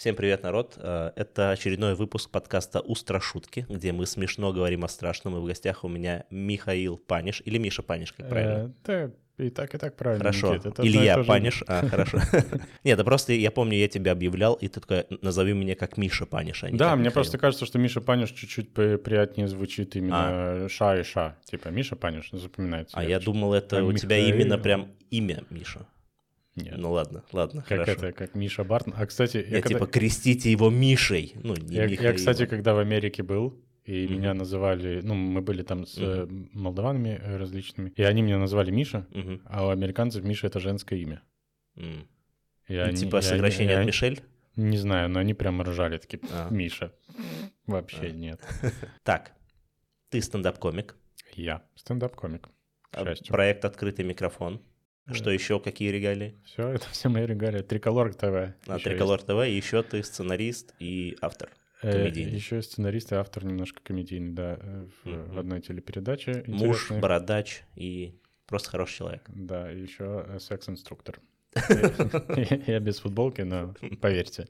Всем привет, народ. Э, Это очередной выпуск подкаста «Устрашутки», где мы смешно говорим о страшном. И в гостях у меня Михаил Панеш, или Миша Панеш, как правильно? Э, Да, и так, и так правильно. Хорошо. Никит, это Илья то же. Панеш. А, хорошо. Нет, да просто я помню, я тебя объявлял, и ты такой, назови меня как Миша Панеш, а не Да, мне Михаил». просто кажется, что Миша Панеш чуть-чуть при- приятнее звучит именно ша и ша. Типа Миша Панеш запоминается. А я думал, это А у тебя именно прям имя Миша. Нет. Ну ладно, ладно, как хорошо. это, как Миша Бартон. А, кстати, я, Я когда- типа крестите его Мишей, ну не я, я, кстати, когда в Америке был, и Мгм. меня называли, ну, мы были там с э, молдаванами э, различными, и они меня назвали Миша, Мгм. а у американцев Миша — это женское имя. М. И Ну, они- Типа сокращение они- от Мишель? Не знаю, но они прям ржали, такие, А. Миша. Вообще А. нет. Так, ты стендап-комик. Я стендап-комик. К А, счастью. Проект «Открытый микрофон». Что еще? Какие регалии? Все, это все мои регалии. Триколор ТВ. Еще Триколор ТВ. И еще ты сценарист и автор. Э, комедийный. Еще сценарист и автор немножко комедийный, да, э, в в одной телепередаче. Муж, интересной. бородач и просто хороший человек. Да, и еще э, секс-инструктор. Я без футболки, но поверьте.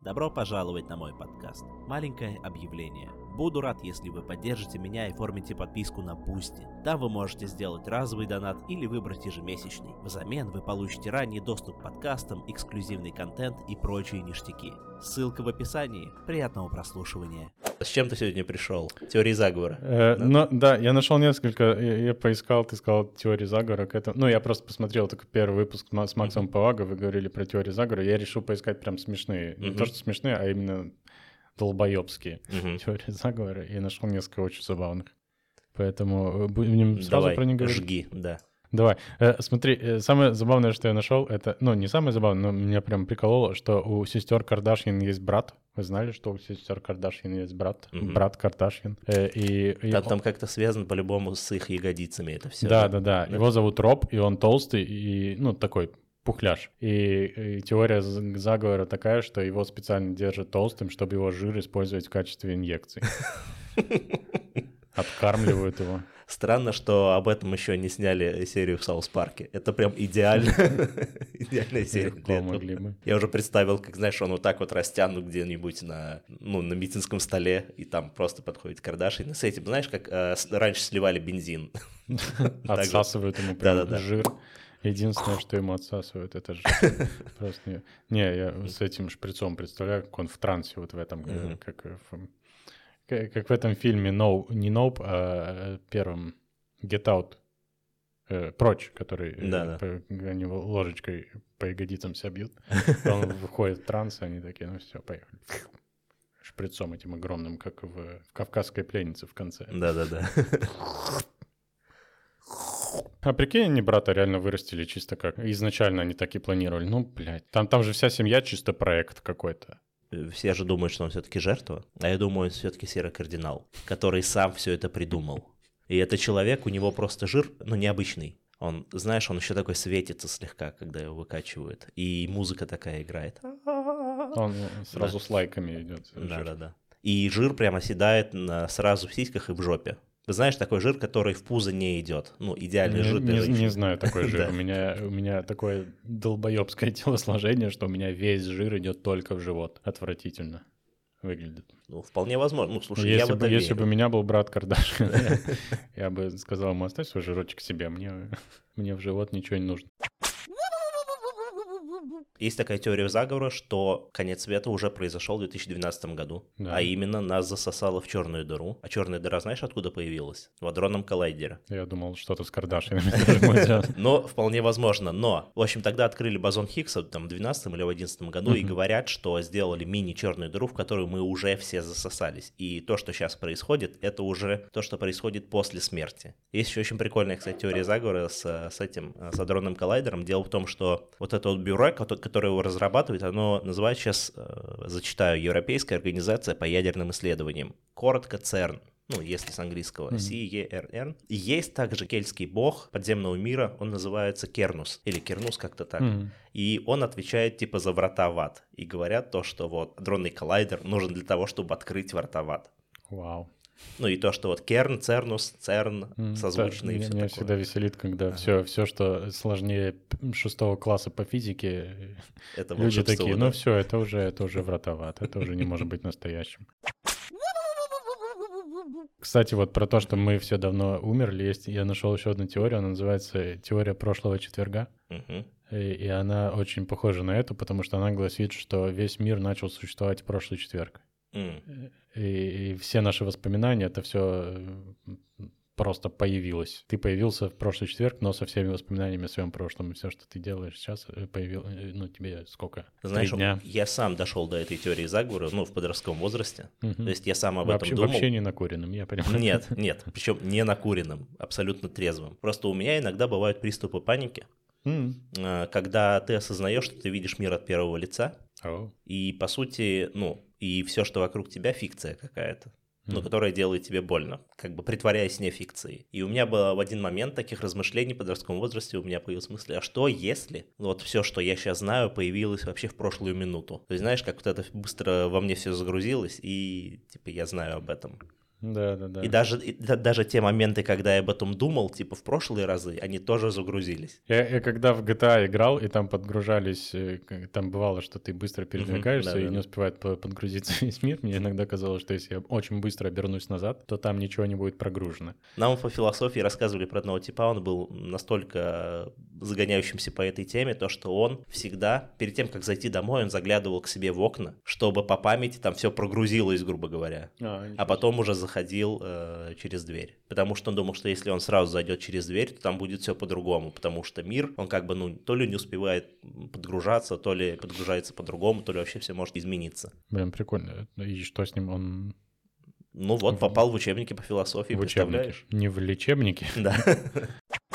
Добро пожаловать на мой подкаст. Маленькое объявление. Буду рад, если вы поддержите меня и оформите подписку на Boosty. Там вы можете сделать разовый донат или выбрать ежемесячный. Взамен вы получите ранний доступ к подкастам, эксклюзивный контент и прочие ништяки. Ссылка в описании. Приятного прослушивания. С чем ты сегодня пришел? Теории заговора. Э, Да? Но да, я нашел несколько, я, я поискал, ты сказал теории заговора к этому. Ну, я просто посмотрел только первый выпуск с Ма- с Максом Паваго, вы говорили про теории заговора. Я решил поискать прям смешные. Не Мгм. то, что смешные, а именно долбоебские. Мгм. теории заговора и нашел несколько очень забавных. Поэтому э, будем сразу Давай, про них говорить. жги, да. Давай. Э, смотри, э, самое забавное, что я нашел, это, ну, не самое забавное, но меня прям прикололо, что у сестер Кардашьян есть брат. Вы знали, что у сестер Кардашьян есть брат? Мгм. Брат Кардашьян. Э, и, и Там, он- там как-то связано по-любому с их ягодицами это все. да, да, да. Его зовут Роб, и он толстый, и, ну, такой пухляж. И, и теория з- заговора такая, что его специально держат толстым, чтобы его жир использовать в качестве инъекций. Откармливают его. Странно, что об этом еще не сняли серию в South Park е. Это прям идеально. Идеальная серия для могли бы. Я уже представил, как, знаешь, он вот так вот растянут где-нибудь на, ну, на митинском столе, и там просто подходит Кардашьян. И с этим, знаешь, как э, раньше сливали бензин. Отсасывают ему прям жир. Единственное, что ему отсасывают, это жир. Просто не... Я с этим шприцом представляю, как он в трансе вот в этом, э, как, э, в- как, в этом фильме No, не Nope, а э, первом Get Out. Прочь, который Да-да. по- они ложечкой по ягодицам себя бьют. Он выходит в транс, они такие, ну все, поехали. Шприцом этим огромным, как в, в «Кавказской пленнице» в конце. Да-да-да. А прикинь, они брата реально вырастили чисто как... Изначально они так и планировали. Ну, блядь. Там, там же вся семья чисто проект какой-то. Все же думают, что он все-таки жертва, а я думаю, он все-таки серый кардинал, который сам все это придумал. И это человек, у него просто жир, ну, необычный. Он, знаешь, он еще такой светится слегка, когда его выкачивают. И музыка такая играет. Он сразу с лайками идет. Да, да, да. И жир прямо оседает на, сразу в сиськах и в жопе. Ты знаешь, такой жир, который в пузо не идет. Ну, идеальный Не, жир для не- женщины. не знаю такой жир. У меня, у меня такое долбоебское телосложение, что у меня весь жир идет только в живот. Отвратительно выглядит. Ну, вполне возможно. Ну, слушай, я если в бы, это если бы у меня был брат Кардашьян, я бы сказал ему, оставь свой жирочек себе, мне, мне в живот ничего не нужно. Есть такая теория заговора, что конец света уже произошел в 2012 году. Да. А именно нас засосало в черную дыру. А черная дыра знаешь, откуда появилась? В адронном коллайдере. Я думал, что-то с делать. Но вполне возможно. Но, в общем, тогда открыли бозон Хиггса там, в 12 или в 11 году и говорят, что сделали мини-черную дыру, в которую мы уже все засосались. И то, что сейчас происходит, это уже то, что происходит после смерти. Есть еще очень прикольная, кстати, теория заговора с, с этим, с адронным коллайдером. Дело в том, что вот это вот бюро, кото- которое его разрабатывает, оно называется сейчас, э, зачитаю, Европейская организация по ядерным исследованиям. Коротко ЦЕРН. Ну, если с английского. C-E-R-N. И есть также кельтский бог подземного мира, он называется Кернус. Или Кернус как-то так. Мгм. И он отвечает типа за врата в ад. И говорят то, что вот адронный коллайдер нужен для того, чтобы открыть врата в ад. Вау. Ну и то, что вот Керн, Цернус, Церн М, созвучны да, и все меня такое. всегда веселит, когда все, все, что сложнее шестого класса по физике, Это люди волшебство, такие, да. ну все, это уже, это уже вратовато, это уже не может быть настоящим. Кстати, вот про то, что мы все давно умерли, есть, я нашел еще одну теорию, она называется теория прошлого четверга. И, и она очень похожа на эту, потому что она гласит, что весь мир начал существовать в прошлый четверг. М. И, и все наши воспоминания, это все просто появилось. Ты появился в прошлый четверг, но со всеми воспоминаниями о своем прошлом. И все, что ты делаешь сейчас, появилось, ну, тебе сколько? Знаешь, Три дня? я сам дошел до этой теории заговора, ну, в подростковом возрасте. Мгм. То есть я сам об вообще, этом думал. вообще не накуренным, я понимаю. Нет, нет, причем не накуренным, абсолютно трезвым. Просто у меня иногда бывают приступы паники, э, когда ты осознаешь, что ты видишь мир от первого лица, О. и по сути, ну, и все, что вокруг тебя, фикция какая-то. но которая делает тебе больно, как бы притворяясь не фикцией. И у меня было в один момент таких размышлений в подростковом возрасте, у меня появилась мысль, а что если вот все, что я сейчас знаю, появилось вообще в прошлую минуту? То есть знаешь, как вот это быстро во мне все загрузилось, и типа я знаю об этом. Да, да, да. И даже, и да- даже те моменты, когда я об этом думал, типа в прошлые разы, они тоже загрузились. Я, я когда в GTA играл, и там подгружались, э, там бывало, что ты быстро передвигаешься и да-да-да. не успевает по- подгрузиться весь мир. Мне иногда казалось, что если я очень быстро обернусь назад, то там ничего не будет прогружено. Нам по философии рассказывали про одного типа, он был настолько загоняющимся по этой теме, то что он всегда, перед тем, как зайти домой, он заглядывал к себе в окна, чтобы по памяти там все прогрузилось, грубо говоря. А потом уже заходил э, через дверь. Потому что он думал, что если он сразу зайдет через дверь, то там будет все по-другому. Потому что мир, он как бы, ну, то ли не успевает подгружаться, то ли подгружается по-другому, то ли вообще все может измениться. Блин, прикольно. И что с ним? Он Ну вот, попал в учебники по философии, в представляешь? Не в лечебнике? Да.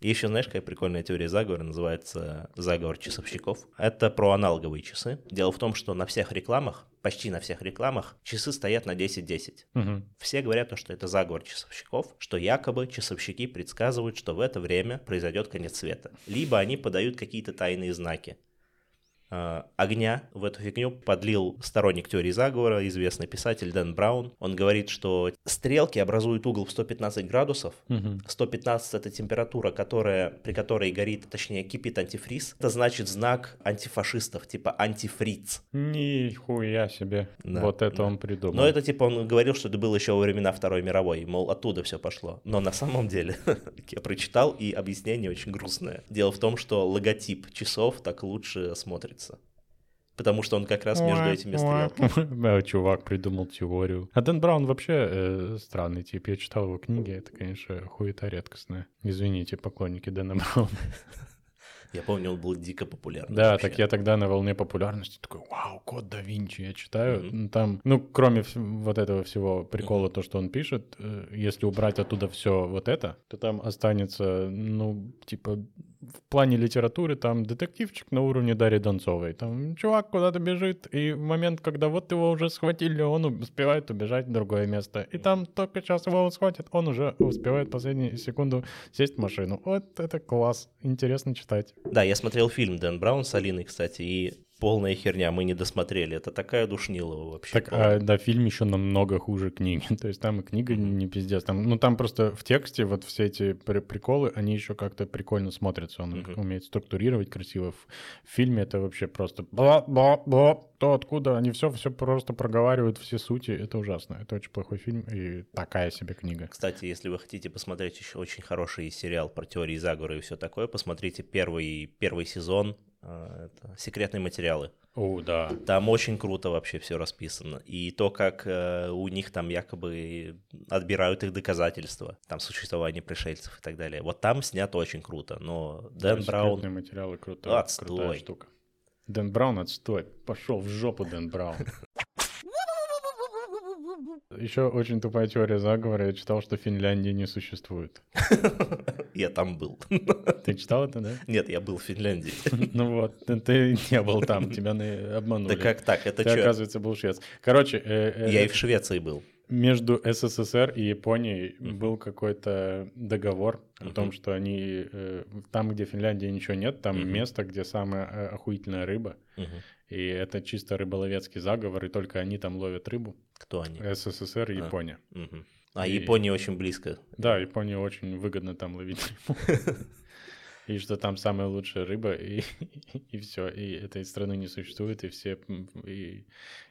И еще знаешь, какая прикольная теория заговора, называется заговор часовщиков. Это про аналоговые часы. Дело в том, что на всех рекламах, почти на всех рекламах, часы стоят на 10-10. Мгм. Все говорят, то, что это заговор часовщиков, что якобы часовщики предсказывают, что в это время произойдет конец света. Либо они подают какие-то тайные знаки. А, Огня в эту фигню подлил сторонник теории заговора, известный писатель Дэн Браун. Он говорит, что стрелки образуют угол в 115 градусов, Мгм. 115 это температура, которая, при которой горит, точнее кипит антифриз. Это значит знак антифашистов, типа антифриц. Нихуя себе. Да, вот это да. он придумал. Но это типа он говорил, что это было еще во времена Второй мировой, мол, оттуда все пошло. Но на самом деле, я прочитал, и объяснение очень грустное. Дело в том, что логотип часов так лучше смотрится. Потому что он как раз между этими стрелками. Чувак придумал теорию. А Дэн Браун вообще э, странный тип. Я читал его книги, это, конечно, хуета редкостная. Извините, поклонники Дэна Брауна. Я помню, он был дико популярный. Да, вообще. так я тогда на волне популярности такой, вау, код да Винчи, я читаю. Ну, Там, ну, кроме вот этого всего прикола, то, что он пишет, э, если убрать оттуда все вот это, то там останется, ну, типа, в плане литературы там детективчик на уровне Дарьи Донцовой. Там чувак куда-то бежит, и в момент, когда вот его уже схватили, он успевает убежать в другое место. И там только сейчас его схватят, он уже успевает последнюю секунду сесть в машину. Вот это класс, интересно читать. Да, я смотрел фильм Дэн Браун с Алиной, кстати, и полная херня, мы не досмотрели. Это такая душнилова вообще. Так, а, да, фильм еще намного хуже книги. То есть там и книга не, пиздец. Там, ну, там просто в тексте вот все эти при- приколы, они еще как-то прикольно смотрятся. Он Мгм. умеет структурировать красиво. В фильме это вообще просто бла-бла-бла, то откуда. Они все, все просто проговаривают, все сути. Это ужасно. Это очень плохой фильм и такая себе книга. Кстати, если вы хотите посмотреть еще очень хороший сериал про теории заговора и все такое, посмотрите первый, первый сезон это «Секретные материалы». О, да. Там очень круто вообще все расписано. И то, как э, у них там якобы отбирают их доказательства, там существование пришельцев и так далее. Вот там снято очень круто. Но Дэн Браун... Секретные материалы круто, Отстой. крутая штука. Дэн Браун, отстой. Пошел в жопу, Дэн Браун. Еще очень тупая теория заговора. Я читал, что Финляндии не существует. Я там был. Ты читал это, да? Нет, я был в Финляндии. Ну вот, ты- ты не был там, тебя обманули. Да как так? Это Ты, что? оказывается, был швец. Короче, э, э, Я и в Швеции был. Между СССР и Японией Мгм. был какой-то договор о Мгм. том, что они э, там, где Финляндии ничего нет, там Мгм. место, где самая э, охуительная рыба. Мгм. И это чисто рыболовецкий заговор, и только они там ловят рыбу. Кто они? СССР и А. Япония. Мгм. А И- Япония очень близко. Да, Японии очень выгодно там ловить рыбу. И что там самая лучшая рыба, и, и все. И этой страны не существует, и все... И,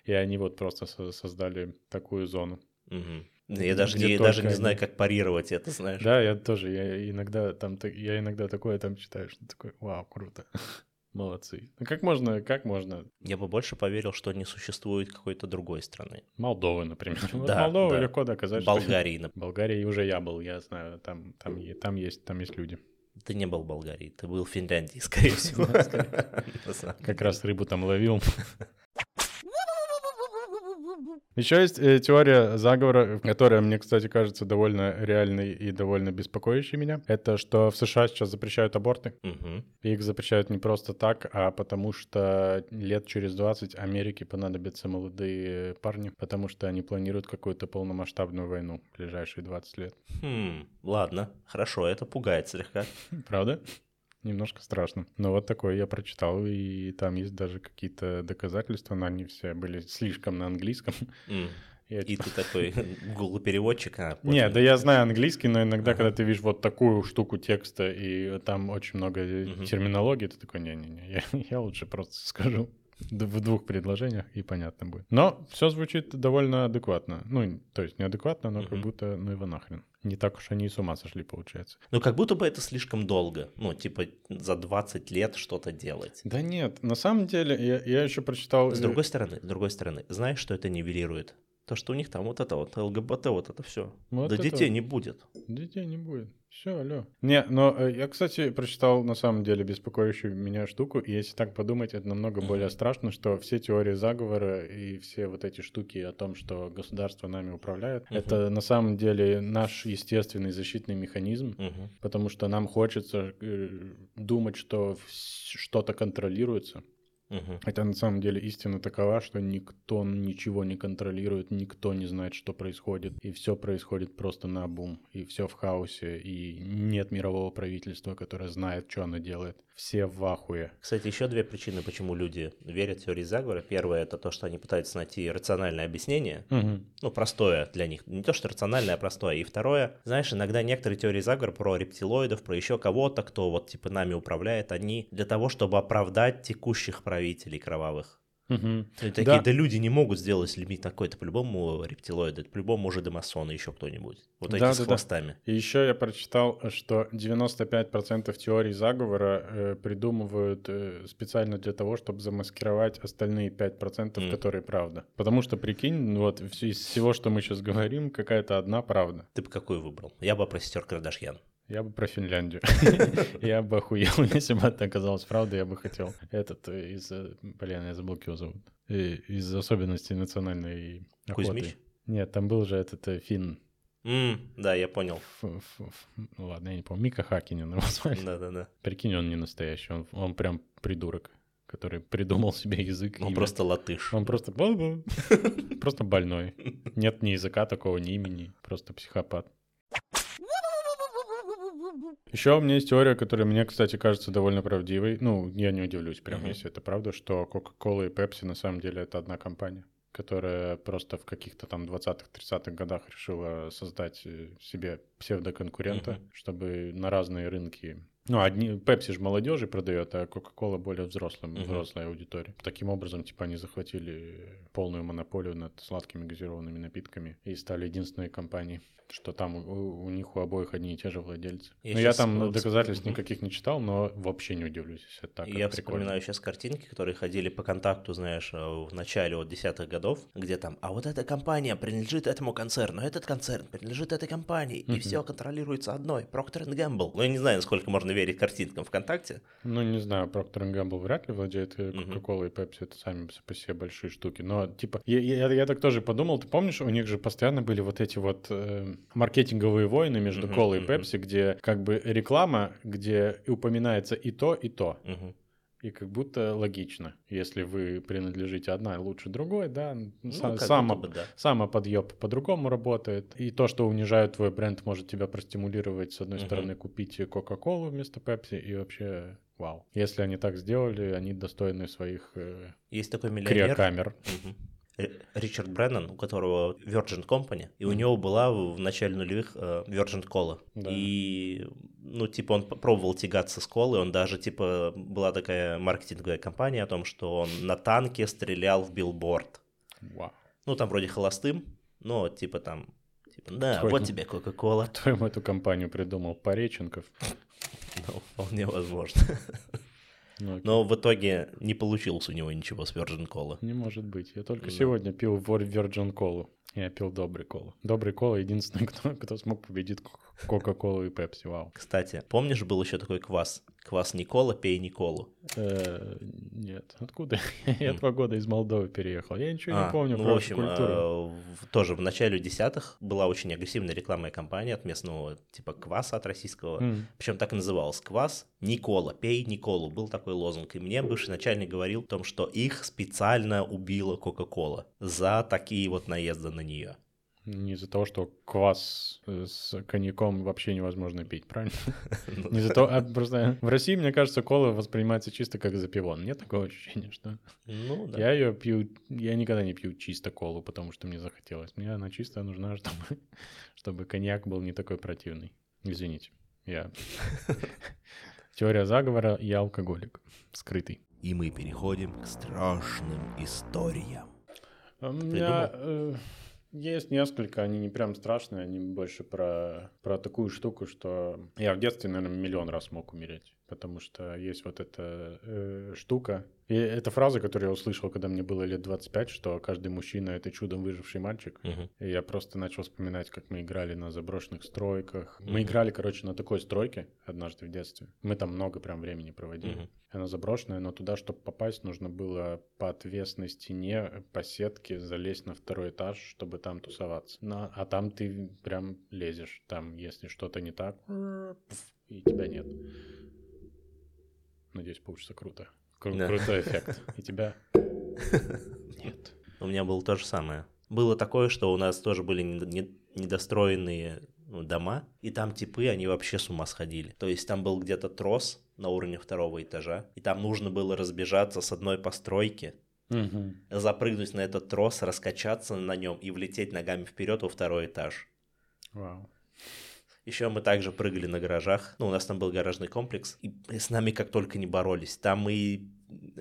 и они вот просто со- создали такую зону. Мгм. Я даже не, только даже не знаю, как парировать это, знаешь. Да, я тоже. Я иногда там, я иногда такое там читаю, что такое, вау, круто. Молодцы. Ну как можно, как можно? Я бы больше поверил, что не существует какой-то другой страны. Молдова, например. Вот Да, Молдова да. легко доказать. что- Болгарии. нап- Болгарии уже я был, я знаю, там, там, там есть, там есть люди. Ты не был в Болгарии, ты был в Финляндии, скорее всего. Как раз рыбу там ловил. Еще есть э, теория заговора, которая мне, кстати, кажется довольно реальной и довольно беспокоящей меня. Это что в США сейчас запрещают аборты. И их запрещают не просто так, а потому что лет через 20 Америке понадобятся молодые парни, потому что они планируют какую-то полномасштабную войну в ближайшие 20 лет. Хм, ладно, хорошо, это пугает слегка. Правда? Немножко страшно. Но вот такое я прочитал, и там есть даже какие-то доказательства, но они все были слишком на английском. Я И ты такой Google переводчик, а Не, да я знаю английский, но иногда, Ага. когда ты видишь вот такую штуку текста, и там очень много э, терминологии, ты такой, не-не-не, я, я лучше просто скажу в двух предложениях, и понятно будет. Но все звучит довольно адекватно. Ну, то есть неадекватно, но как Мгм. будто, ну его нахрен. Не так уж они и с ума сошли, получается. Ну, как будто бы это слишком долго. Ну, типа, за 20 лет что-то делать. Да нет, на самом деле, я, я еще прочитал... С э, другой стороны, с другой стороны, знаешь, что это нивелирует? То, что у них там вот это вот ЛГБТ, вот это все. Вот да это детей вот. не будет. Детей не будет. Все, алло. Не, но э, я, кстати, прочитал на самом деле беспокоящую меня штуку, и если так подумать, это намного Мгм. более страшно, что все теории заговора и все вот эти штуки о том, что государство нами управляет, Мгм. это на самом деле наш естественный защитный механизм, Мгм. потому что нам хочется э, думать, что что-то контролируется. Мгм. Хотя на самом деле истина такова, что никто ничего не контролирует, никто не знает, что происходит, и все происходит просто на бум, и все в хаосе, и нет мирового правительства, которое знает, что оно делает. Все в ахуе. Кстати, еще две причины, почему люди верят в теории заговора. Первое это то, что они пытаются найти рациональное объяснение, ну, простое для них. Не то, что рациональное, а простое. И второе, знаешь, иногда некоторые теории заговора про рептилоидов, про еще кого-то, кто вот типа нами управляет, они для того, чтобы оправдать текущих правителей кровавых. Они такие, Да. да. люди не могут сделать людьми такой, это по-любому рептилоиды, это по-любому уже демасоны, еще кто-нибудь. Вот эти Да, с да, да. хвостами. И еще я прочитал, что 95% теорий заговора э, придумывают э, специально для того, чтобы замаскировать остальные 5%, М. которые правда. Потому что, прикинь, ну вот из всего, что мы сейчас говорим, какая-то одна правда. Ты бы какой выбрал? Я бы про сестер Кардашьян. Я бы про Финляндию. Я бы охуел, если бы это оказалось правдой, я бы хотел этот э, из... э, Блин, я забыл, его зовут. Э, Из особенностей национальной охоты. Кузьмич? Нет, там был же этот фин. Да, я понял. Ну ладно, я не помню. Мика Хакинин его звали. Да-да-да. Прикинь, он не настоящий, он, он прям придурок, который придумал себе язык. Он имя. просто латыш. Он просто... Просто больной. Нет ни языка такого, ни имени. Просто психопат. Еще у меня есть теория, которая мне, кстати, кажется довольно правдивой. Ну, я не удивлюсь, прям, Мгм. если это правда, что Coca-Cola и Pepsi на самом деле это одна компания, которая просто в каких-то там 20-30-х годах решила создать э, себе псевдоконкурента, Мгм. чтобы на разные рынки ну, одни, Pepsi же молодежи продает, а Coca-Cola более взрослым, Мгм. взрослой аудитории. Таким образом, типа, они захватили полную монополию над сладкими газированными напитками и стали единственной компанией, что там у, у них у обоих одни и те же владельцы. Я ну, я там вот доказательств никаких не читал, но вообще не удивлюсь, если это так. И это я прикольно. вспоминаю сейчас картинки, которые ходили по контакту, знаешь, э, в начале вот десятых годов, где там, а вот эта компания принадлежит этому концерну, этот концерн принадлежит этой компании, и Мгм. все контролируется одной, Procter Gamble. Ну, я не знаю, насколько можно верить картинкам ВКонтакте. Ну, не знаю, Procter Gamble вряд ли владеет э, Мгм. Coca-Cola и Pepsi, это сами по себе большие штуки. Но, типа, я, я- я так тоже подумал, ты помнишь, у них же постоянно были вот эти вот э, маркетинговые войны между Колой и. Pepsi, где как бы реклама, где упоминается и то, и то. Мгм. И как будто логично, если вы принадлежите одной лучше другой, да, Ну, само, бы, да. самоподъеб по-другому работает. И то, что унижает твой бренд, может тебя простимулировать, с одной Мгм. стороны, купить Кока-Колу вместо Пепси, и вообще, вау. Если они так сделали, они достойны своих э, Есть такой миллионер, криокамер. Мгм. Р- Ричард Бреннан, у которого Virgin Company, и у Мгм. него была в начале нулевых э, Virgin Cola. Да. И, ну, типа, он попробовал тягаться с колой, он даже, типа, была такая маркетинговая компания о том, что он на танке стрелял в билборд. Вау. Ну, там вроде холостым, но, типа, там, типа, да, Твой- вот тебе Кока-Кола. Кто ему эту компанию придумал? Пореченков? Ну, вполне возможно. Ну, окей. Но в итоге не получилось у него ничего с Virgin Cola. Не может быть. Я только Да. сегодня пил Virgin колу. Я пил добрый колу. Добрый кола единственный, кто, кто смог победить Ко- Кока-Колу и Пепси. Вау. Кстати, помнишь, был еще такой квас? Квас Никола, пей Николу. Э, нет, откуда? Я два года из Молдовы переехал. Я ничего не А, помню ну, про в общем, культуру. э, тоже в начале десятых была очень агрессивная рекламная кампания от местного типа кваса от российского. Причем так и называлось. Квас Никола, пей Николу. Был такой лозунг. И мне бывший начальник говорил о том, что их специально убила Кока-Кола за такие вот наезды на нее. Не из-за того, что квас э, с коньяком вообще невозможно пить, правильно? Не из-за того, а просто в России, мне кажется, кола воспринимается чисто как запивон. Нет такого ощущения, что Ну, да. я ее пью, я никогда не пью чисто колу, потому что мне захотелось. Мне она чистая нужна, чтобы, чтобы коньяк был не такой противный. Извините, я... Теория заговора, я алкоголик, скрытый. И мы переходим к страшным историям. А У меня есть несколько, они не прям страшные, они больше про, про такую штуку, что я в детстве, наверное, миллион раз мог умереть. Потому что есть вот эта э, штука. И это фраза, которую я услышал, когда мне было лет 25, что каждый мужчина — это чудом выживший мальчик. Мгм. И я просто начал вспоминать, как мы играли на заброшенных стройках. Мы Мгм. играли, короче, на такой стройке однажды в детстве. Мы там много прям времени проводили. Мгм. Она заброшенная, но туда, чтобы попасть, нужно было по отвесной стене, по сетке залезть на второй этаж, чтобы там тусоваться. Но- а там ты прям лезешь. Там, если что-то не так, пф, и тебя нет. Надеюсь, получится круто. Кру- Да. Крутой эффект. И тебя нет. У меня было то же самое. Было такое, что у нас тоже были не- не- недостроенные ну, дома, и там типы, они вообще с ума сходили. То есть там был где-то трос на уровне второго этажа, и там нужно было разбежаться с одной постройки, Мгм. запрыгнуть на этот трос, раскачаться на нем и влететь ногами вперед во второй этаж. Вау. Еще мы также прыгали на гаражах. Ну, у нас там был гаражный комплекс. И с нами как только не боролись. Там и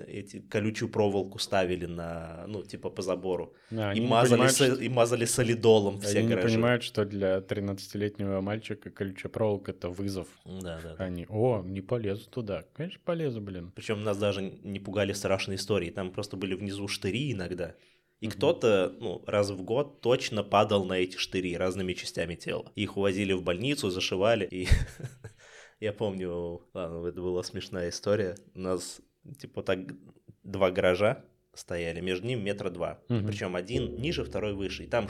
эти колючую проволоку ставили на, ну, типа по забору. Да, И они мазали, понимают, со- что- и мазали солидолом все Они гаражи. понимают, что для 13-летнего мальчика колючая проволока — это вызов. Да, да. Они, о, не полезу туда. Конечно, полезу, блин. Причем нас даже не пугали страшные истории. Там просто были внизу штыри иногда. И Мгм. кто-то, ну, раз в год точно падал на эти штыри разными частями тела. Их увозили в больницу, зашивали. И я помню, ладно, это была смешная история. У нас, типа, так два гаража стояли, между ними метра два. Мгм. Причем один ниже, второй выше. И там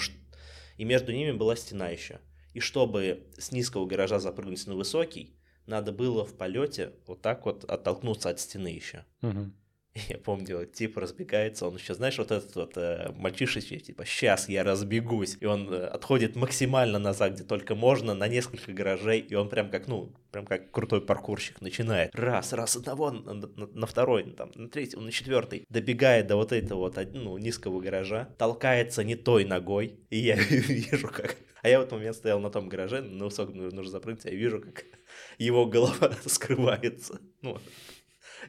и между ними была стена еще. И чтобы с низкого гаража запрыгнуть на высокий, надо было в полете вот так вот оттолкнуться от стены еще. Мгм. Я помню, тип разбегается, он еще, знаешь, вот этот вот э, мальчишечий, типа, сейчас я разбегусь. И он э, отходит максимально назад, где только можно, на несколько гаражей, и он прям как, ну, прям как крутой паркурщик начинает. Раз, раз, одного, на, на- на второй, там, на третий, на четвертый. Добегает до вот этого вот, ну, низкого гаража, толкается не той ногой, и я вижу, как... А я в этот момент стоял на том гараже, на высоком нужно запрыгнуть, я вижу, как его голова скрывается. Ну,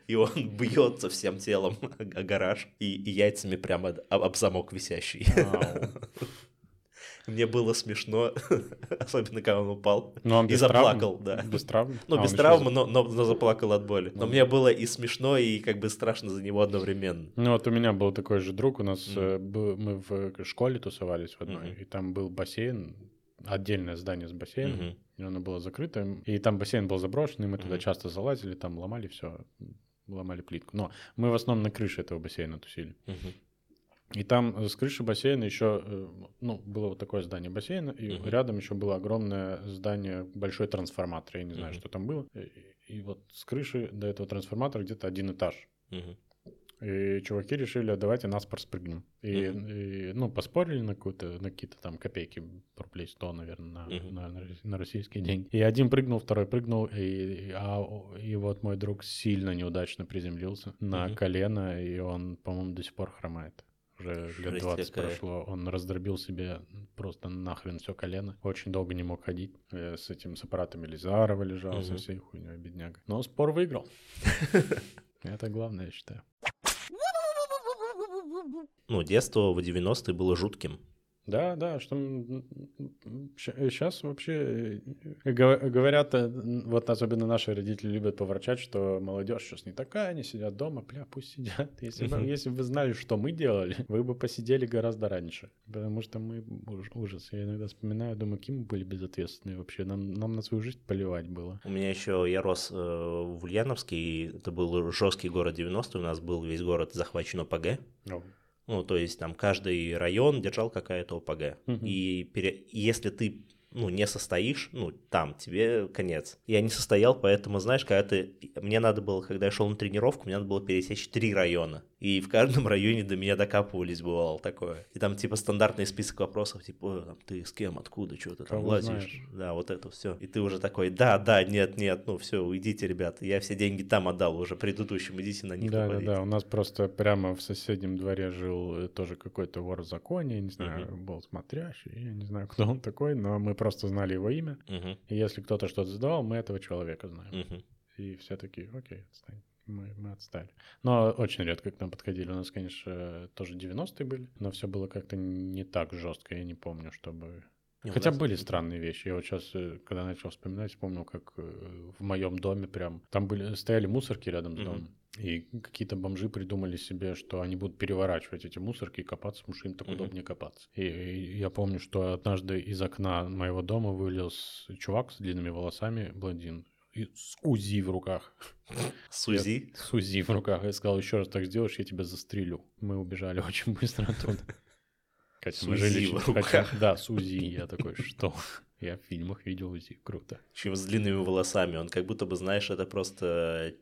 и он бьется всем телом о гараж и, и яйцами прямо об, об замок висящий. Мне было смешно, особенно когда он упал. Ну, он И заплакал, травм? да. Без травм? Ну, А, без он травмы, ещё но, но, но заплакал от боли. Но Ну. мне было и смешно, и как бы страшно за него одновременно. Ну, вот у меня был такой же друг, у нас был- мы в школе тусовались в одной, Мгм. и там был бассейн, отдельное здание с бассейном, Мгм. и оно было закрыто, и там бассейн был заброшенный, мы туда Мгм. часто залазили, там ломали все, ломали плитку. Но мы в основном на крыше этого бассейна тусили. Мгм. И там э, с крыши бассейна еще, э, ну, было вот такое здание бассейна, и Мгм. рядом еще было огромное здание, большой трансформатор, я не знаю, Мгм. что там было. И, и вот с крыши до этого трансформатора где-то один этаж. Мгм. И чуваки решили, давайте наспор спрыгнем. И, Мгм. и, ну, поспорили на, какую-то, на какие-то там копейки, рублей 100, наверное, на, Мгм. на, на на российские деньги. И один прыгнул, второй прыгнул, и, а, и вот мой друг сильно неудачно приземлился на Мгм. колено, и он, по-моему, до сих пор хромает. Уже лет Жесть 20 какая. прошло. Он раздробил себе просто нахрен все колено. Очень долго не мог ходить. Э, С этим с аппаратами Лизарова лежал, со Мгм. всей хуйней, бедняга. Но спор выиграл. Это главное, я считаю. Ну, детство в 90-е было жутким. Да, да, что сейчас вообще э, го- говорят, э, вот особенно наши родители любят поворчать, что молодежь сейчас не такая, они сидят дома, бля, пусть сидят. Если бы, если бы вы знали, что мы делали, вы бы посидели гораздо раньше. Потому что мы уж- ужас. Я иногда вспоминаю, думаю, какие мы были безответственные вообще. Нам, нам на свою жизнь поливать было. У меня еще, я рос э, в Ульяновске, и это был жесткий город 90-е, у нас был весь город захвачен ОПГ. Ну, то есть там каждый район держал какая-то ОПГ. Мгм. И пере- если ты ну, не состоишь, ну, там, тебе конец. Я не состоял, поэтому, знаешь, когда ты... Мне надо было, когда я шел на тренировку, мне надо было пересечь три района. И в каждом районе до меня докапывались, бывало такое. И там, типа, стандартный список вопросов, типа, «Ой, там, ты с кем, откуда, что ты там лазишь. знаешь? Да, вот это все. И ты уже такой, да, да, нет, нет, ну все, уйдите, ребята. Я все деньги там отдал уже предыдущим, идите на них Да, да, нападите». да. У нас просто прямо в соседнем дворе жил э, тоже какой-то вор в законе, я не знаю, был смотрящий, я не знаю, кто он такой, но мы просто знали его имя. Мгм, И если кто-то что-то задавал, мы этого человека знаем. мгм. И все такие, окей, отстань. Мы, мы отстали. Но очень редко к нам подходили. У нас, конечно, тоже 90-е были, но все было как-то не так жестко. Я не помню, чтобы... Не, Хотя были странные вещи. Я вот сейчас, когда начал вспоминать, вспомнил, как э, в моем доме прям... Там были, стояли мусорки рядом с домом. И какие-то бомжи придумали себе, что они будут переворачивать эти мусорки и копаться, потому что им так Мгм. удобнее копаться. И, и я помню, что однажды из окна моего дома вылез чувак с длинными волосами, блондин, и с УЗИ в руках. Сузи. С УЗИ в руках. Я сказал, еще раз так сделаешь, я тебя застрелю. Мы убежали очень быстро оттуда. С мы жили в руках. Да, с УЗИ. Я такой, что? Я в фильмах видел УЗИ. Круто. Чем с длинными волосами. Он как будто бы, знаешь, это просто...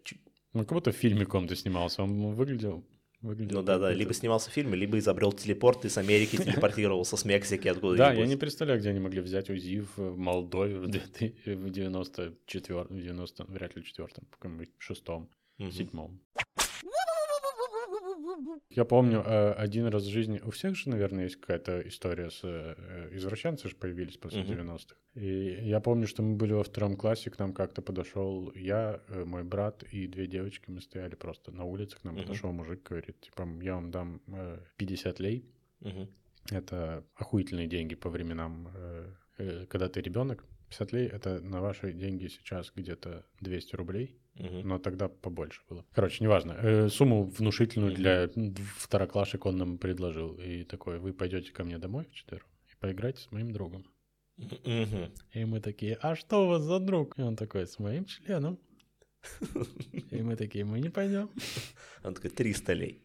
Ну, как будто в фильме каком-то снимался. Он выглядел... выглядел Ну да-да, либо снимался в фильме, либо изобрел телепорт и с Америки телепортировался, с Мексики, откуда Да, я не представляю, где они могли взять УЗИ в Молдове в 2000 в 94 в 90 вряд ли четвертом, в каком-нибудь шестом, седьмом. Я помню, э, один раз в жизни... У всех же, наверное, есть какая-то история с... э, Извращенцы же появились после Мгм. 90-х. И я помню, что мы были во втором классе, к нам как-то подошел я, э, мой брат и две девочки. Мы стояли просто на улице, к нам Мгм. подошел мужик, говорит, типа, я вам дам э, 50 лей. Мгм. Это охуительные деньги по временам, когда ты ребенок. 50 лей — это на ваши деньги сейчас где-то 200 рублей, Но тогда побольше было. Короче, неважно. Э, Сумму внушительную для второклашек он нам предложил. И такой, вы пойдете ко мне домой вчетвером и поиграете с моим другом. И мы такие, а что у вас за друг? И он такой, с моим членом. И мы такие, мы не пойдем. Он такой, 300 лей.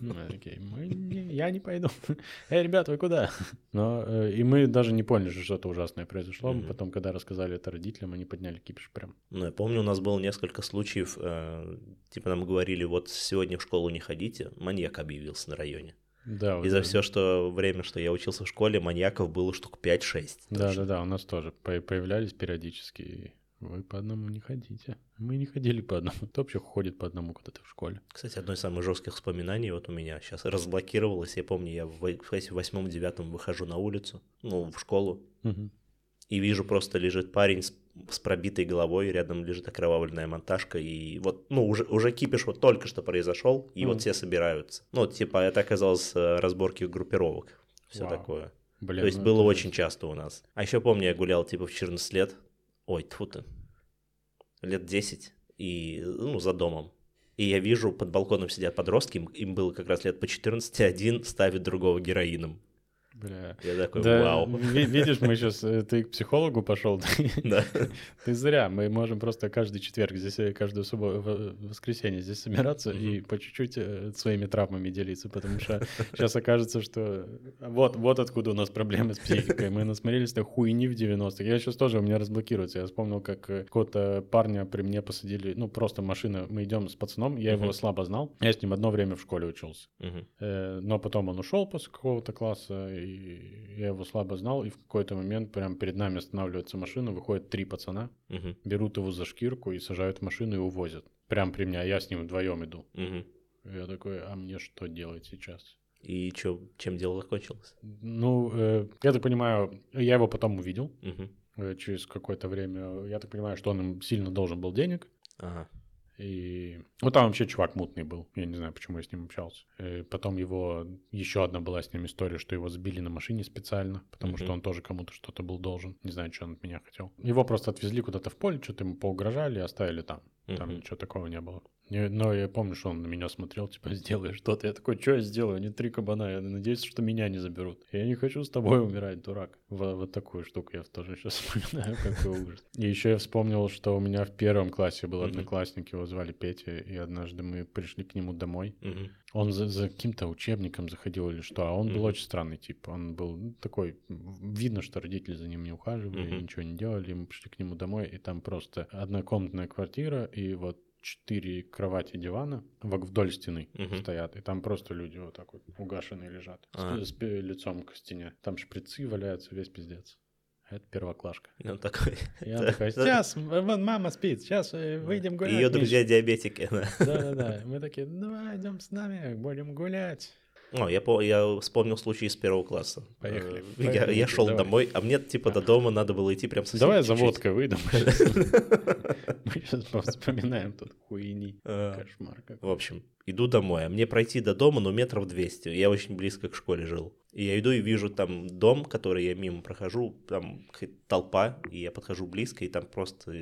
Мы такие, мы не- я не пойду. Эй, ребята, вы куда? Но э, и мы даже не поняли, что что-то ужасное произошло. Мгм. Потом, когда рассказали это родителям, они подняли кипиш прям. Ну, я помню, у нас было несколько случаев, э, типа нам говорили, вот сегодня в школу не ходите, маньяк объявился на районе. Да, вот И за это. все, что время, что я учился в школе, маньяков было штук 5-6. Да, точно. да, да, у нас тоже по- появлялись периодически. Вы по одному не ходите. Мы не ходили по одному. Кто вообще ходит по одному куда-то в школе? Кстати, одно из самых жестких воспоминаний вот у меня сейчас разблокировалось. Я помню, я в во- в восьмом-девятом выхожу на улицу, ну, в школу, Мгм. и вижу, просто лежит парень с, с пробитой головой, рядом лежит окровавленная монтажка, и вот, ну, уже, уже кипиш вот только что произошел, и Мгм. вот все собираются. Ну, вот, типа, это оказалось э, разборки группировок, все Вау. такое. Блин, То есть ну было это очень часто у нас. А еще помню, я гулял типа в 14 лет, ой, тьфу ты, лет 10, и, ну, за домом. И я вижу, под балконом сидят подростки, им, им было как раз лет по 14, и один ставит другого героином. Бля. Я такой, Да, вау. ви- видишь, мы сейчас, ты к психологу пошел, Да. ты зря, мы можем просто каждый четверг здесь, э, каждую субботу, воскресенье здесь собираться и по чуть-чуть э, своими травмами делиться, потому что сейчас окажется, что вот, вот откуда у нас проблемы с психикой, мы насмотрелись на хуйни в 90-х, я сейчас тоже, у меня разблокируется, я вспомнил, как э, какого-то парня при мне посадили, ну, просто машина, мы идем с пацаном, я его слабо знал, я с ним одно время в школе учился. Э, но потом он ушел после какого-то класса, и я его слабо знал, и в какой-то момент прям перед нами останавливается машина, выходят три пацана, Мгм. берут его за шкирку и сажают в машину и увозят. Прям при мне, а я с ним вдвоем иду. Мгм. Я такой, а мне что делать сейчас? И чё, чем дело закончилось? Ну, э, я так понимаю, я его потом увидел Мгм. э, через какое-то время. Я так понимаю, что он им сильно должен был денег. Ага. И ну там вообще чувак мутный был. Я не знаю, почему я с ним общался. И потом его еще одна была с ним история, что его сбили на машине специально, потому Мгм. что он тоже кому-то что-то был должен. Не знаю, что он от меня хотел. Его просто отвезли куда-то в поле, что-то ему поугрожали и оставили там. Там Мгм. ничего такого не было. Не- Но я помню, что он на меня смотрел, типа, сделай что-то. Я такой, что я сделаю? Не три кабана. Я надеюсь, что меня не заберут. Я не хочу с тобой умирать, дурак. Вот, вот такую штуку я тоже сейчас вспоминаю, какой ужас. И еще я вспомнил, что у меня в первом классе был одноклассник, его звали Петя, и однажды мы пришли к нему домой. Он за, за каким-то учебником заходил или что, а он был Мгм. очень странный тип. Он был такой, видно, что родители за ним не ухаживали, Мгм. ничего не делали. Мы пришли к нему домой, и там просто однокомнатная квартира, и вот четыре кровати дивана вдоль стены Мгм. стоят, и там просто люди вот так вот угашенные лежат, с- А. с, пе- лицом к стене. Там шприцы валяются, весь пиздец. Это первоклашка. И он такой... Я Да, такой, сейчас, вон мама спит, сейчас э, выйдем гулять. Ее Миш». друзья диабетики. да. Да-да-да. Мы такие, давай, идем с нами, будем гулять. О, я, я вспомнил случай из первого класса. Поехали. Э, Я, Поехали, я шел давай. домой, а мне типа до дома надо было идти прям совсем Давай за чуть-чуть. водкой выйдем. Мы сейчас вспоминаем тут хуйни. Э, Кошмар В общем, иду домой, а мне пройти до дома, ну, метров 200. Я очень близко к школе жил. И я иду и вижу там дом, который я мимо прохожу, там толпа, и я подхожу близко, и там просто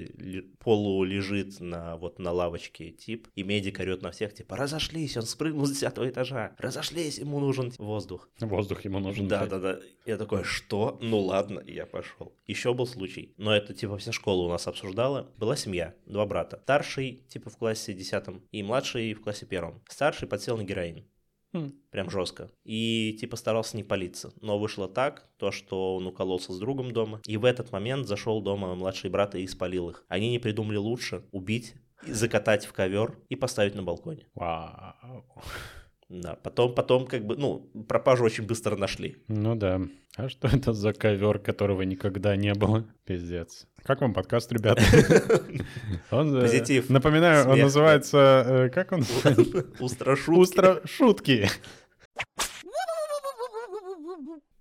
полу лежит на, вот, на лавочке тип, и медик орет на всех, типа, разошлись, он спрыгнул с 10 этажа, разошлись, ему нужен воздух. Воздух ему нужен. Да, да, да. Я такой, что? Ну ладно, и я пошел. Еще был случай, но это типа вся школа у нас обсуждала. Была семья, два брата. Старший типа в классе десятом и младший в классе первом. Старший подсел на героин. Хм. Прям жестко. И типа старался не палиться. Но вышло так, то, что он укололся с другом дома. И в этот момент зашел дома младший брат и спалил их. Они не придумали лучше убить, закатать в ковер и поставить на балконе. Вау. Да, потом, потом как бы, ну, пропажу очень быстро нашли. Ну да. А что это за ковер, которого никогда не было? Пиздец. Как вам подкаст, ребята? Э, Позитив, Напоминаю, он называется... э, Как он? Устрашутки. Устро...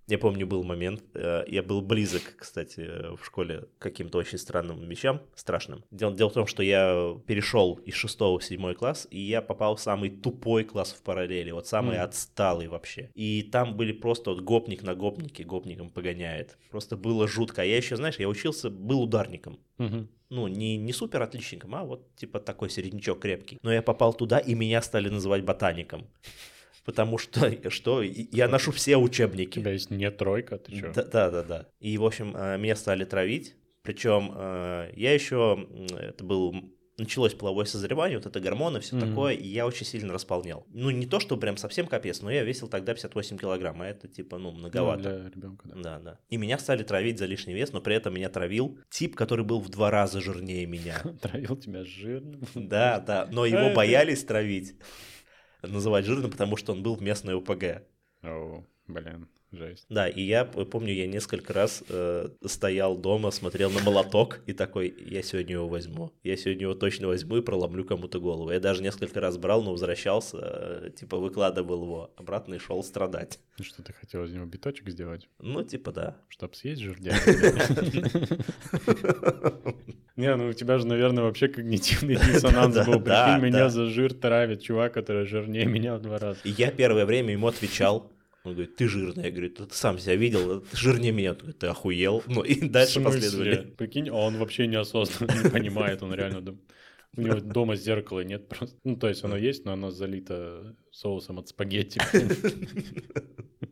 Я помню, был момент, э, я был близок, кстати, в школе к каким-то очень странным вещам, страшным. Дело, дело в том, что я перешел из шестого в седьмой класс, и я попал в самый тупой класс в параллели, вот самый Мгм. отсталый вообще. И там были просто вот гопник на гопнике, гопником погоняет. Просто было жутко. А я еще, знаешь, я учился, был ударником. Мгм. Ну, не, не супер отличником, а вот типа такой середнячок крепкий. Но я попал туда, и меня стали называть ботаником. Потому что, что я ношу все У учебники. тебя есть не тройка, ты чё? Да, да, да, да. И, в общем, э, меня стали травить. Причем э, я еще, это был, началось половое созревание, вот это гормоны, все такое, и я очень сильно располнял. Ну, не то, что прям совсем капец, но я весил тогда 58 килограмм, а это типа, ну, Ну, многовато. для ребенка, да. Да, да. И меня стали травить за лишний вес, но при этом меня травил тип, который был в два раза жирнее меня. Травил тебя жирным. Да, да, но его боялись травить, называть жирным, потому что он был в местной ОПГ. О, блин, жесть. Да, и я помню, я несколько раз э, стоял дома, смотрел на молоток и такой, я сегодня его возьму, я сегодня его точно возьму и проломлю кому-то голову. Я даже несколько раз брал, но возвращался, э, типа выкладывал его обратно и шел страдать. Ну Что ты хотел из него биточек сделать? Ну, типа да. Чтоб съесть жердяй? Не, ну у тебя же, наверное, вообще когнитивный диссонанс был. Прикинь, меня за жир травит чувак, который жирнее меня в два раза. Я первое время ему отвечал, он говорит, ты жирный. Я говорю, ты сам себя видел, ты жирнее меня. Он говорит, ты охуел. Ну и дальше последовали. Прикинь, а он вообще неосознанно не понимает, он реально дум- У него дома зеркала нет просто. Ну, то есть оно есть, но оно залито соусом от спагетти.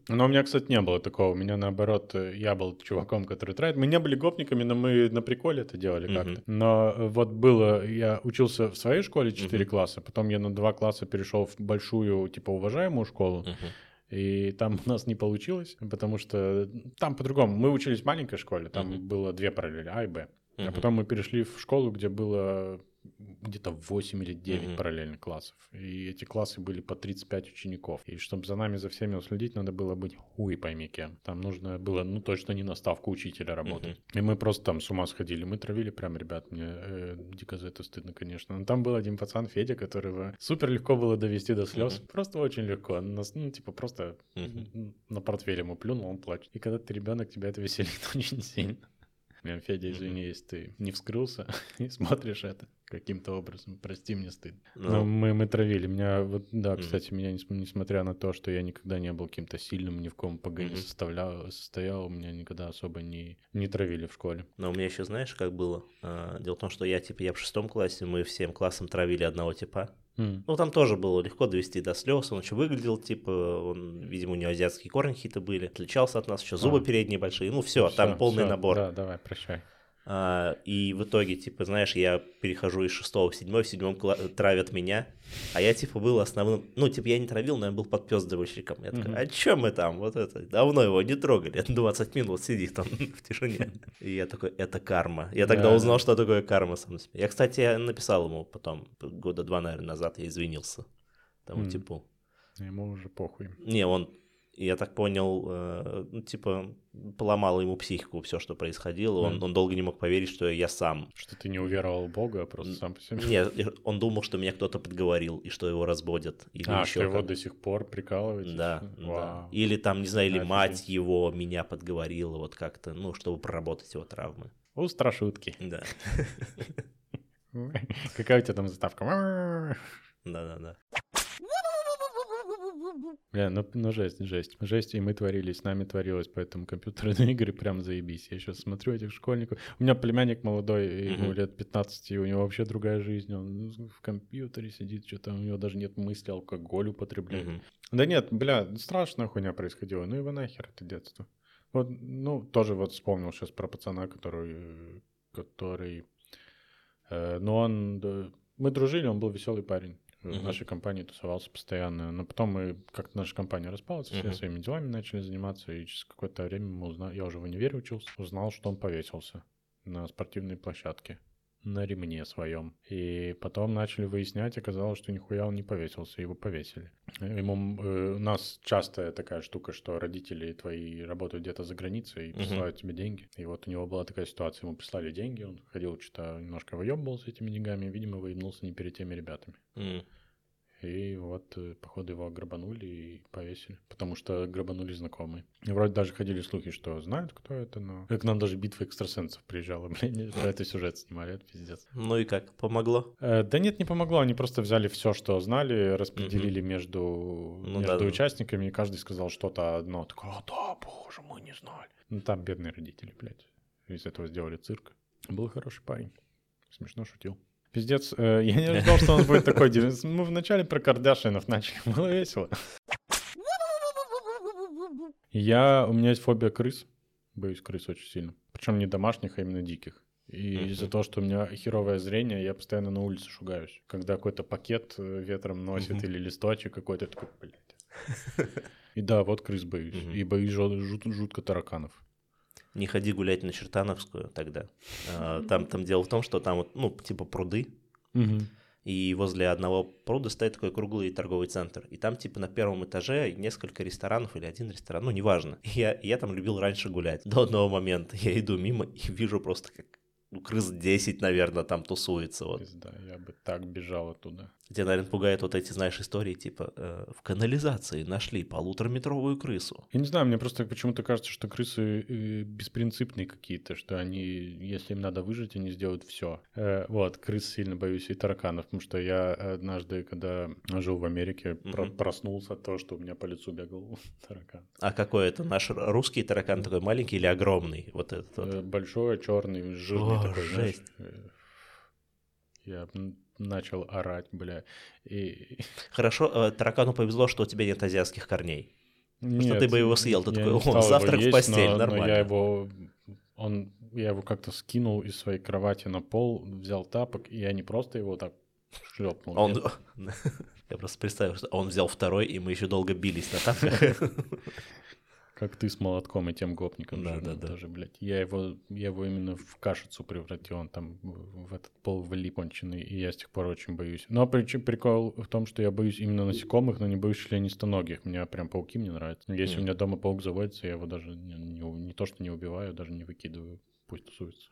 Но у меня, кстати, не было такого. У меня, наоборот, я был чуваком, который травит. Мы не были гопниками, но мы на приколе это делали как-то. Но вот было... Я учился в своей школе 4 Мгм. класса, потом я на 2 класса перешел в большую, типа, уважаемую школу. И там у нас не получилось, потому что там по-другому. Мы учились в маленькой школе, там Мгм. было две параллели, А и Б. А Мгм. потом мы перешли в школу, где было где-то 8 или 9 Мгм. параллельных классов. И эти классы были по 35 учеников. И чтобы за нами, за всеми уследить, надо было быть хуй пойми кем. Там нужно было, ну, точно не на ставку учителя работать. И мы просто там с ума сходили. Мы травили прям, ребят, мне э, дико за это стыдно, конечно. Но там был один пацан, Федя, которого супер легко было довести до слез. Мгм. Просто очень легко. Нас, ну, типа, просто Мгм. на портфель ему плюнул, он плачет. И когда ты ребенок, тебя это веселит очень сильно. Прям, Федя, извини, если ты не вскрылся и смотришь это каким-то образом. Прости, мне стыдно. Ну, Но мы, мы травили. Меня, вот, да, Мгм. кстати, меня, нес- несмотря на то, что я никогда не был каким-то сильным, ни в ком ПГ не составлял, состоял, меня никогда особо не, не травили в школе. Но у меня еще, знаешь, как было? А, Дело в том, что я, типа, я в шестом классе, мы всем классом травили одного типа. Ну, там тоже было легко довести до слез. Он еще выглядел, типа, он, видимо, у него азиатские корни какие-то были. Отличался от нас, еще зубы А. передние большие. Ну, все, там Всё, полный всё, набор. Да, давай, прощай. А, и в итоге, типа, знаешь, я перехожу из шестого в седьмой, в седьмом травят меня, а я, типа, был основным, ну, типа, я не травил, но я был подпездывальщиком. Я такой, Мгм. а чё мы там, вот это, давно его не трогали, 20 минут сидит он в тишине. И я такой, это карма. Я тогда Да. узнал, что такое карма сам себе. Я, кстати, написал ему потом, года два, наверное, назад, я извинился тому Мгм. типу. Ему уже похуй. Не, он, я так понял, э, ну, типа, поломало ему психику все, что происходило. Он, Да. он долго не мог поверить, что я сам. Что ты не уверовал Бога, а просто сам по себе. Нет, он думал, что меня кто-то подговорил, и что его разбодят. Или А, еще что его до сих пор прикалываете? Да, да. Вау. Или там, не знаю, или Офигеть. мать его меня подговорила, вот как-то, ну, чтобы проработать его травмы. У страшутки. Да, Какая у тебя там заставка? да-да-да. Бля, ну, ну жесть, жесть. Жесть, и мы творили, с нами творилось, поэтому компьютерные игры прям заебись. Я сейчас смотрю этих школьников. У меня племянник молодой, ему лет 15, и у него вообще другая жизнь. Он в компьютере сидит, что-то у него даже нет мысли алкоголь употреблять. Да нет, бля, страшная хуйня происходила. Ну его нахер это детство. Вот, ну, тоже вот вспомнил сейчас про пацана, который, э, который, э, ну он, да, мы дружили, он был веселый парень. В нашей компании тусовался постоянно. Но потом мы, как наша компания распалась, все Мгм. своими делами начали заниматься. И через какое-то время мы узнали, я уже в универе учился, узнал, что он повесился на спортивной площадке на ремне своем. И потом начали выяснять, оказалось, что нихуя он не повесился, его повесили. Ему, э, у нас частая такая штука, что родители твои работают где-то за границей и присылают тебе деньги. И вот у него была такая ситуация, ему прислали деньги, он ходил, что-то немножко выебывался этими деньгами, видимо, выебнулся не перед теми ребятами. И вот, э, походу, его грабанули и повесили, потому что грабанули знакомые. И вроде даже ходили слухи, что знают, кто это, но... К нам даже битва экстрасенсов приезжала, блин, про это сюжет снимали, это пиздец. Ну и как, помогло? Э, Да нет, не помогло. Они просто взяли все, что знали, распределили между, Ну между да, да. участниками, и каждый сказал что-то одно. Такое, «А, да, боже, мы не знали. Ну там бедные родители, блядь. Из этого сделали цирк. Был хороший парень. Смешно шутил. Пиздец, э, я не ожидал, что он будет такой. Мы вначале про Кардашинов начали, было весело. Я, у меня есть фобия крыс. Боюсь крыс очень сильно. Причем не домашних, а именно диких. И Мгм. из-за того, что у меня херовое зрение, я постоянно на улице шугаюсь. Когда какой-то пакет э, ветром носит Мгм. или листочек какой-то, такой, блядь. И да, вот крыс боюсь. Мгм. И боюсь жут- жут- жутко тараканов. Не ходи гулять на Чертановскую тогда. А, Там, там дело в том, что там вот, ну, типа пруды, и возле одного пруда стоит такой круглый торговый центр. И там, типа, на первом этаже несколько ресторанов или один ресторан, ну, неважно. Я, я там любил раньше гулять. До одного момента я иду мимо и вижу просто, как ну, крыс 10, наверное, там тусуется. Вот. Пизда, я бы так бежал оттуда. Тебя, наверное, пугают вот эти, знаешь, истории, типа, э, в канализации нашли полутораметровую крысу. Я не знаю, мне просто почему-то кажется, что крысы э, беспринципные какие-то, что они, если им надо выжить, они сделают все. вот, крыс сильно боюсь и тараканов, потому что я однажды, когда жил в Америке, про- Мгм. проснулся от того, что у меня по лицу бегал таракан. А какой это? Наш русский таракан такой маленький или огромный? Вот этот вот. Э, Большой, черный, жирный О, такой, знаешь. жесть. э, Я начал орать, бля. И Хорошо, э, таракану повезло, что у тебя нет азиатских корней. Что ты бы его съел, ты такой, «О, завтрак в есть, постель, но- но нормально». я его, он, я его как-то скинул из своей кровати на пол, взял тапок, и я не просто его так шлепнул. Он... нет. Я просто представил, что он взял второй, и мы еще долго бились на тапках. Как ты с молотком и тем гопником Да, жирным да, да. тоже, блядь. Я его, я его именно в кашицу превратил, он там в этот пол влип конченый, и я с тех пор очень боюсь. Но причем прикол в том, что я боюсь именно насекомых, но не боюсь членистоногих. Мне прям пауки мне нравятся. Если у Мгм. меня дома паук заводится, я его даже не, не у- не то, что не убиваю, даже не выкидываю. Пусть тусуется.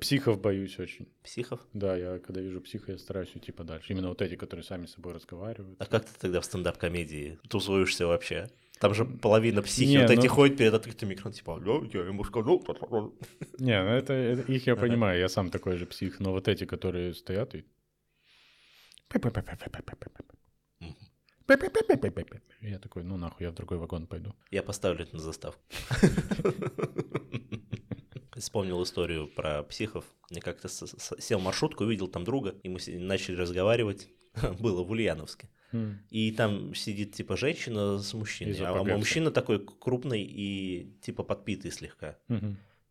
Психов боюсь очень. Психов? Да, я когда вижу психа, я стараюсь уйти подальше. Именно вот эти, которые сами с собой разговаривают. А как ты тогда в стендап-комедии тусуешься вообще? Там же половина психи Не, вот эти ну- ходят перед открытым микрофоном, типа, «Да, я ему сказал. та-та-та». Не, ну это, это- их я понимаю, я сам такой же псих, но вот эти, которые стоят и... Я такой, ну нахуй, я в другой вагон пойду. Я поставлю это на заставку. Вспомнил историю про психов. Я как-то сел в маршрутку, увидел там друга, и мы начали разговаривать. Было в Ульяновске. М, И там сидит типа женщина с мужчиной, а запогрелся. мужчина такой крупный и типа подпитый слегка.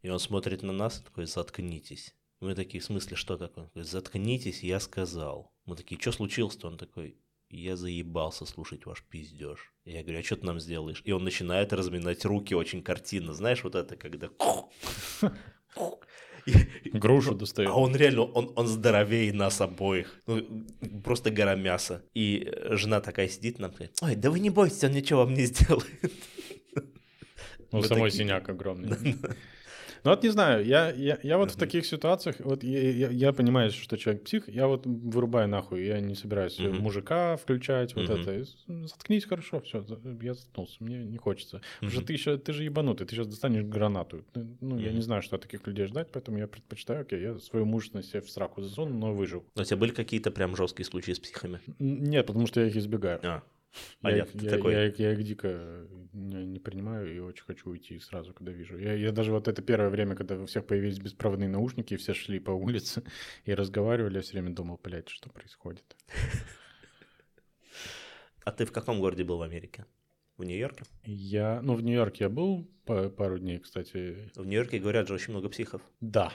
И он смотрит на нас и такой, заткнитесь. Мы такие, в смысле, что такое? Он такой, заткнитесь, я сказал. Мы такие, что случилось-то? Он такой, я заебался слушать ваш пиздеж. Я говорю, а что ты нам сделаешь? И он начинает разминать руки очень картинно. Знаешь, вот это, когда... Грушу а достает. он реально, он, он здоровее нас обоих. Ну, просто гора мяса. И э, жена такая сидит нам, говорит, ой, да вы не бойтесь, он ничего вам не сделает. Ну, самой синяк огромный. Ну вот не знаю, я, я, я вот в Мгм. таких ситуациях, вот я, я- я понимаю, что человек псих, я вот вырубаю нахуй, я не собираюсь Мгм. мужика включать, вот Мгм. это. Заткнись хорошо, все, я заткнулся, мне не хочется. Потому что ты еще, ты же ебанутый, ты сейчас достанешь гранату. Ну, я Мгм. не знаю, что от таких людей ждать, поэтому я предпочитаю, окей, я свою мужественность в сраку засуну, но выживу. У тебя были какие-то прям жесткие случаи с психами? Нет, потому что я их избегаю. А, Я понятно, их, ты я, такой. я я их дико не, не принимаю и очень хочу уйти сразу, когда вижу. Я, я даже вот это первое время, когда у всех появились беспроводные наушники, и все шли по улице и разговаривали, я все время думал, блядь, что происходит. А ты в каком городе был в Америке? В Нью-Йорке? Я, ну, в Нью-Йорке я был па- пару дней, кстати. В Нью-Йорке говорят же очень много психов. Да,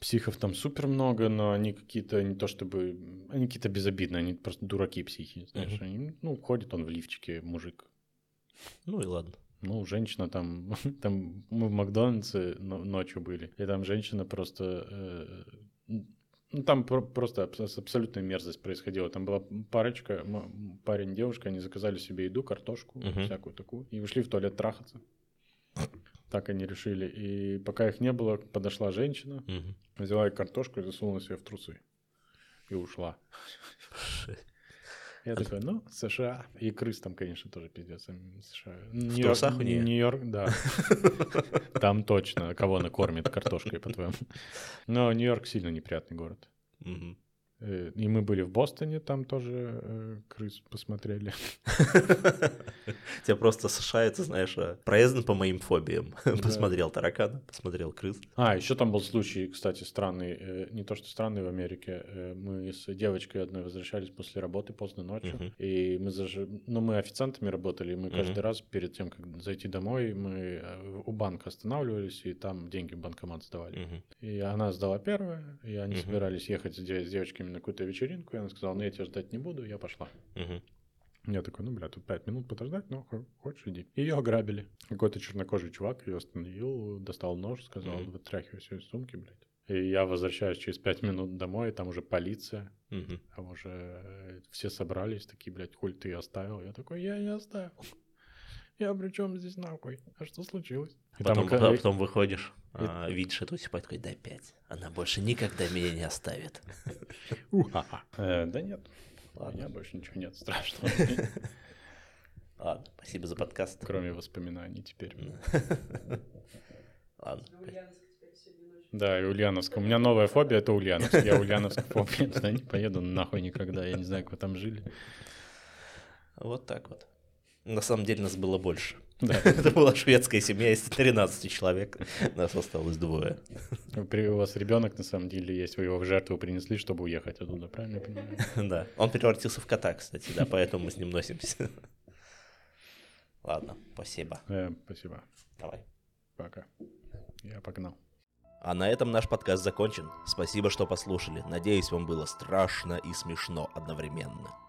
психов там супер много, но они какие-то не то чтобы... Они какие-то безобидные, они просто дураки психи, знаешь. Они, ну, ходит он в лифчике, мужик. Ну и ладно. Ну, женщина там, там мы в Макдональдсе но- ночью были, и там женщина просто, э, ну, там про- просто абс- абсолютная мерзость происходила. Там была парочка, парень, девушка, они заказали себе еду, картошку, всякую такую, и ушли в туалет трахаться. Так они решили. И пока их не было, подошла женщина, Мгм. взяла картошку и засунула себе в трусы. И ушла. Я такой, ну, США. И крыс там, конечно, тоже пиздец. США. Нью-Йорк- трусах у неё? Нью-Йорк, да. Там точно. Кого она кормит картошкой, по-твоему. Но Нью-Йорк сильно неприятный город. Э, И мы были в Бостоне, там тоже э, крыс посмотрели. Тебя просто США, это, знаешь, а, проездом по моим фобиям. Посмотрел таракана, посмотрел крыс. А, еще там был случай, кстати, странный, э, не то что странный в Америке. Э, Мы с девочкой одной возвращались после работы поздно ночью, и мы заж... ну, мы официантами работали, и мы каждый раз перед тем, как зайти домой, мы э, у банка останавливались, и там деньги в банкомат сдавали. И она сдала первое, и они собирались ехать с, де- девочками на какую-то вечеринку, и она сказала, ну я тебя ждать не буду, я пошла. Мгм. Я такой, ну, бля, тут пять минут подождать, ну, хо- хочешь, иди. Ее ограбили. Какой-то чернокожий чувак ее остановил, достал нож, сказал, Мгм. вытряхивай все из сумки, блядь. И я возвращаюсь через пять минут домой, там уже полиция, Мгм. там уже э, все собрались, такие, блядь, хуй ты оставил? Я такой, я не оставил. Я при чем здесь нахуй? А что случилось? И там Потом, ока- а потом выходишь, а, видишь эту типа такой, дай пять. Она больше никогда меня не оставит. Э, Да нет, у меня больше ничего нет страшного, Ладно, спасибо за подкаст. кроме воспоминаний теперь. Ладно. Да, и Ульяновск. У меня новая фобия — это Ульяновск. Я Ульяновск фобия, туда не поеду нахуй никогда. Я не знаю, как вы там жили. Вот так вот. На самом деле нас было больше. Да. Это была шведская семья из 13 человек. Нас осталось двое. У вас ребенок на самом деле есть, вы его в жертву принесли, чтобы уехать оттуда, правильно я понимаю? Да. Он превратился в кота, кстати, да, поэтому мы с ним носимся. Ладно, спасибо. Э, спасибо. Давай. Пока. Я погнал. А на этом наш подкаст закончен. Спасибо, что послушали. Надеюсь, вам было страшно и смешно одновременно.